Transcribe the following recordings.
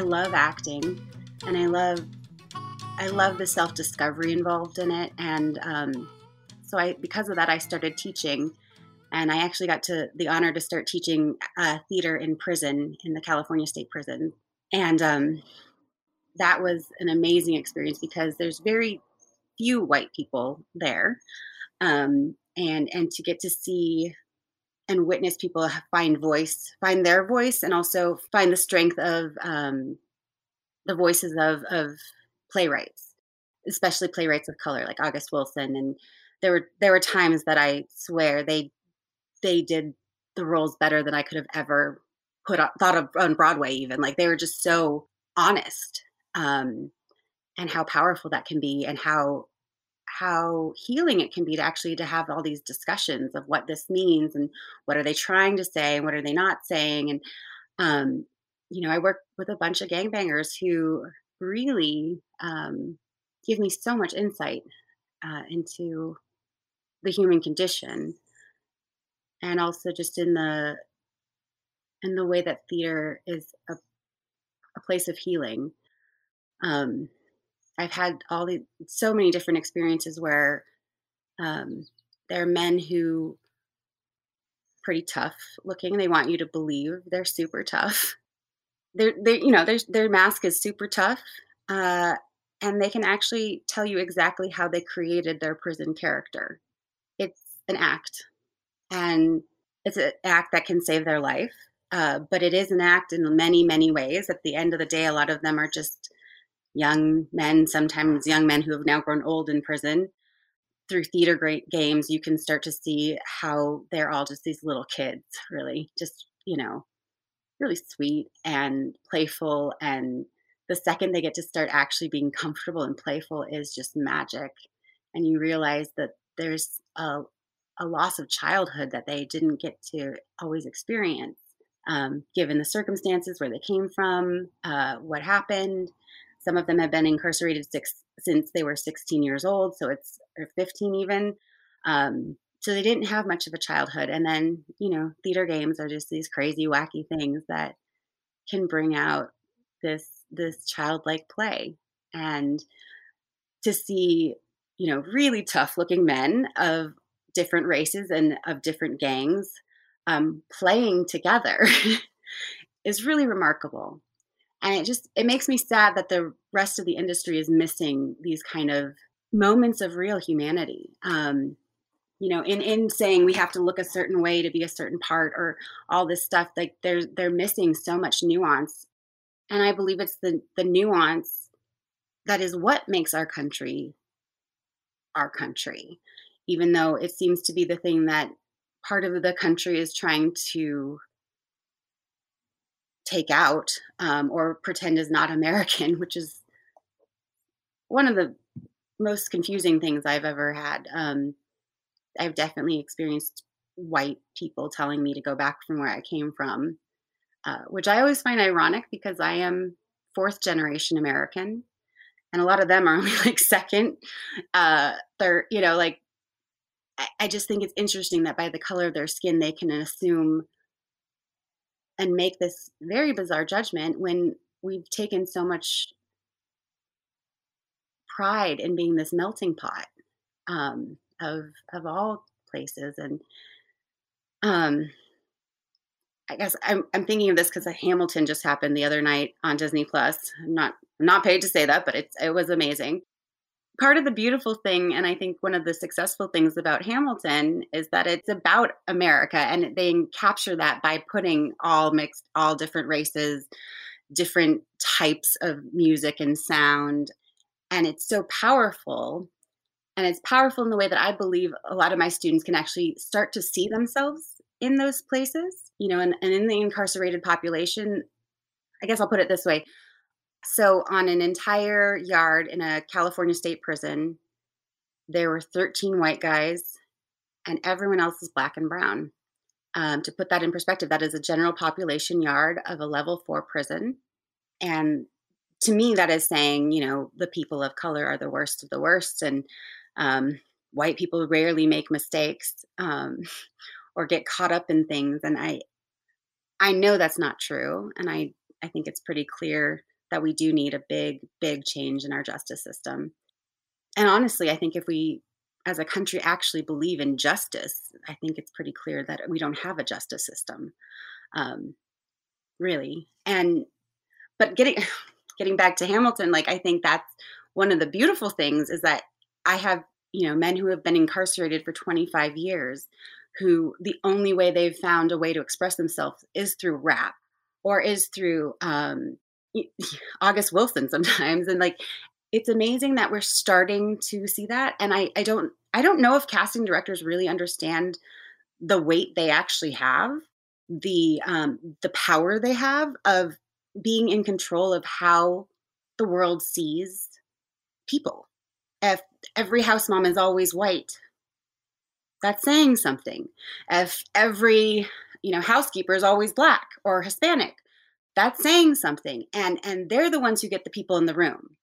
love acting, and I love I love the self discovery involved in it, and um, so I because of that I started teaching, and I actually got to the honor to start teaching uh, theater in prison in the California State Prison, and um, that was an amazing experience because there's very few white people there, um, and and to get to see and witness people find voice, find their voice, and also find the strength of um, the voices of of playwrights, especially playwrights of color like August Wilson. And there were there were times that I swear they they did the roles better than I could have ever put thought of on Broadway. Even like they were just so honest, um, and how powerful that can be, and how how healing it can be to actually to have all these discussions of what this means and what are they trying to say and what are they not saying and um, you know i work with a bunch of gangbangers who really um, give me so much insight uh, into the human condition and also just in the in the way that theater is a, a place of healing um, I've had all the so many different experiences where um, there are men who pretty tough looking. They want you to believe they're super tough. They're, they you know, their their mask is super tough, uh, and they can actually tell you exactly how they created their prison character. It's an act, and it's an act that can save their life. Uh, but it is an act in many, many ways. At the end of the day, a lot of them are just young men, sometimes young men who have now grown old in prison. Through theater great games, you can start to see how they're all just these little kids, really, just, you know, really sweet and playful. And the second they get to start actually being comfortable and playful is just magic. And you realize that there's a, a loss of childhood that they didn't get to always experience, um, given the circumstances where they came from, uh, what happened. Some of them have been incarcerated six, since they were 16 years old, so it's or 15 even. Um, so they didn't have much of a childhood. And then, you know, theater games are just these crazy, wacky things that can bring out this this childlike play. And to see, you know, really tough looking men of different races and of different gangs um, playing together is really remarkable and it just it makes me sad that the rest of the industry is missing these kind of moments of real humanity. Um, you know in in saying we have to look a certain way to be a certain part or all this stuff like they're they're missing so much nuance. And i believe it's the the nuance that is what makes our country our country even though it seems to be the thing that part of the country is trying to take out um, or pretend is not American, which is one of the most confusing things I've ever had. Um, I've definitely experienced white people telling me to go back from where I came from, uh, which I always find ironic because I am fourth generation American, and a lot of them are only like second, uh, third. You know, like I, I just think it's interesting that by the color of their skin, they can assume and make this very bizarre judgment when we've taken so much pride in being this melting pot um, of of all places and um, I guess I'm, I'm thinking of this because a Hamilton just happened the other night on Disney Plus. I'm not I'm not paid to say that, but it's it was amazing part of the beautiful thing and i think one of the successful things about hamilton is that it's about america and they capture that by putting all mixed all different races different types of music and sound and it's so powerful and it's powerful in the way that i believe a lot of my students can actually start to see themselves in those places you know and, and in the incarcerated population. I guess i'll put it this way so, on an entire yard in a California state prison, there were 13 white guys, and everyone else is black and brown. Um, to put that in perspective, that is a general population yard of a level four prison. And to me, that is saying, you know, the people of color are the worst of the worst, and um, white people rarely make mistakes um, or get caught up in things. And I, I know that's not true, and I, I think it's pretty clear that we do need a big, big change in our justice system. And honestly, I think if we as a country actually believe in justice, I think it's pretty clear that we don't have a justice system, um, really. And but getting getting back to Hamilton, like I think that's one of the beautiful things is that I have you know men who have been incarcerated for 25 years, who the only way they've found a way to express themselves is through rap or is through um, August Wilson sometimes, and like it's amazing that we're starting to see that and I, I don't i don't know if casting directors really understand the weight they actually have the um, the power they have of being in control of how the world sees people. If every house mom is always white that's saying something. If every you know housekeeper is always black or hispanic that's saying something and and they're the ones who get the people in the room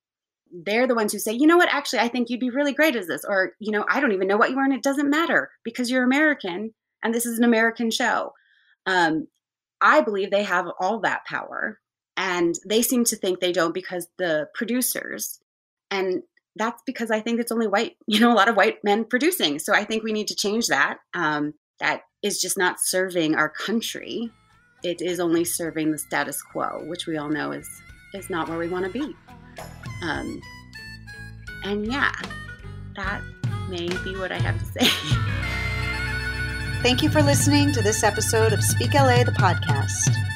they're the ones who say, you know what, actually, I think you'd be really great as this. Or, you know, I don't even know what you are, and it doesn't matter because you're American and this is an American show. Um, I believe they have all that power. And they seem to think they don't because the producers, and that's because I think it's only white, you know, a lot of white men producing. So I think we need to change that. Um, that is just not serving our country. It is only serving the status quo, which we all know is is not where we want to be. Um, and yeah, that may be what I have to say. Thank you for listening to this episode of Speak LA, the podcast.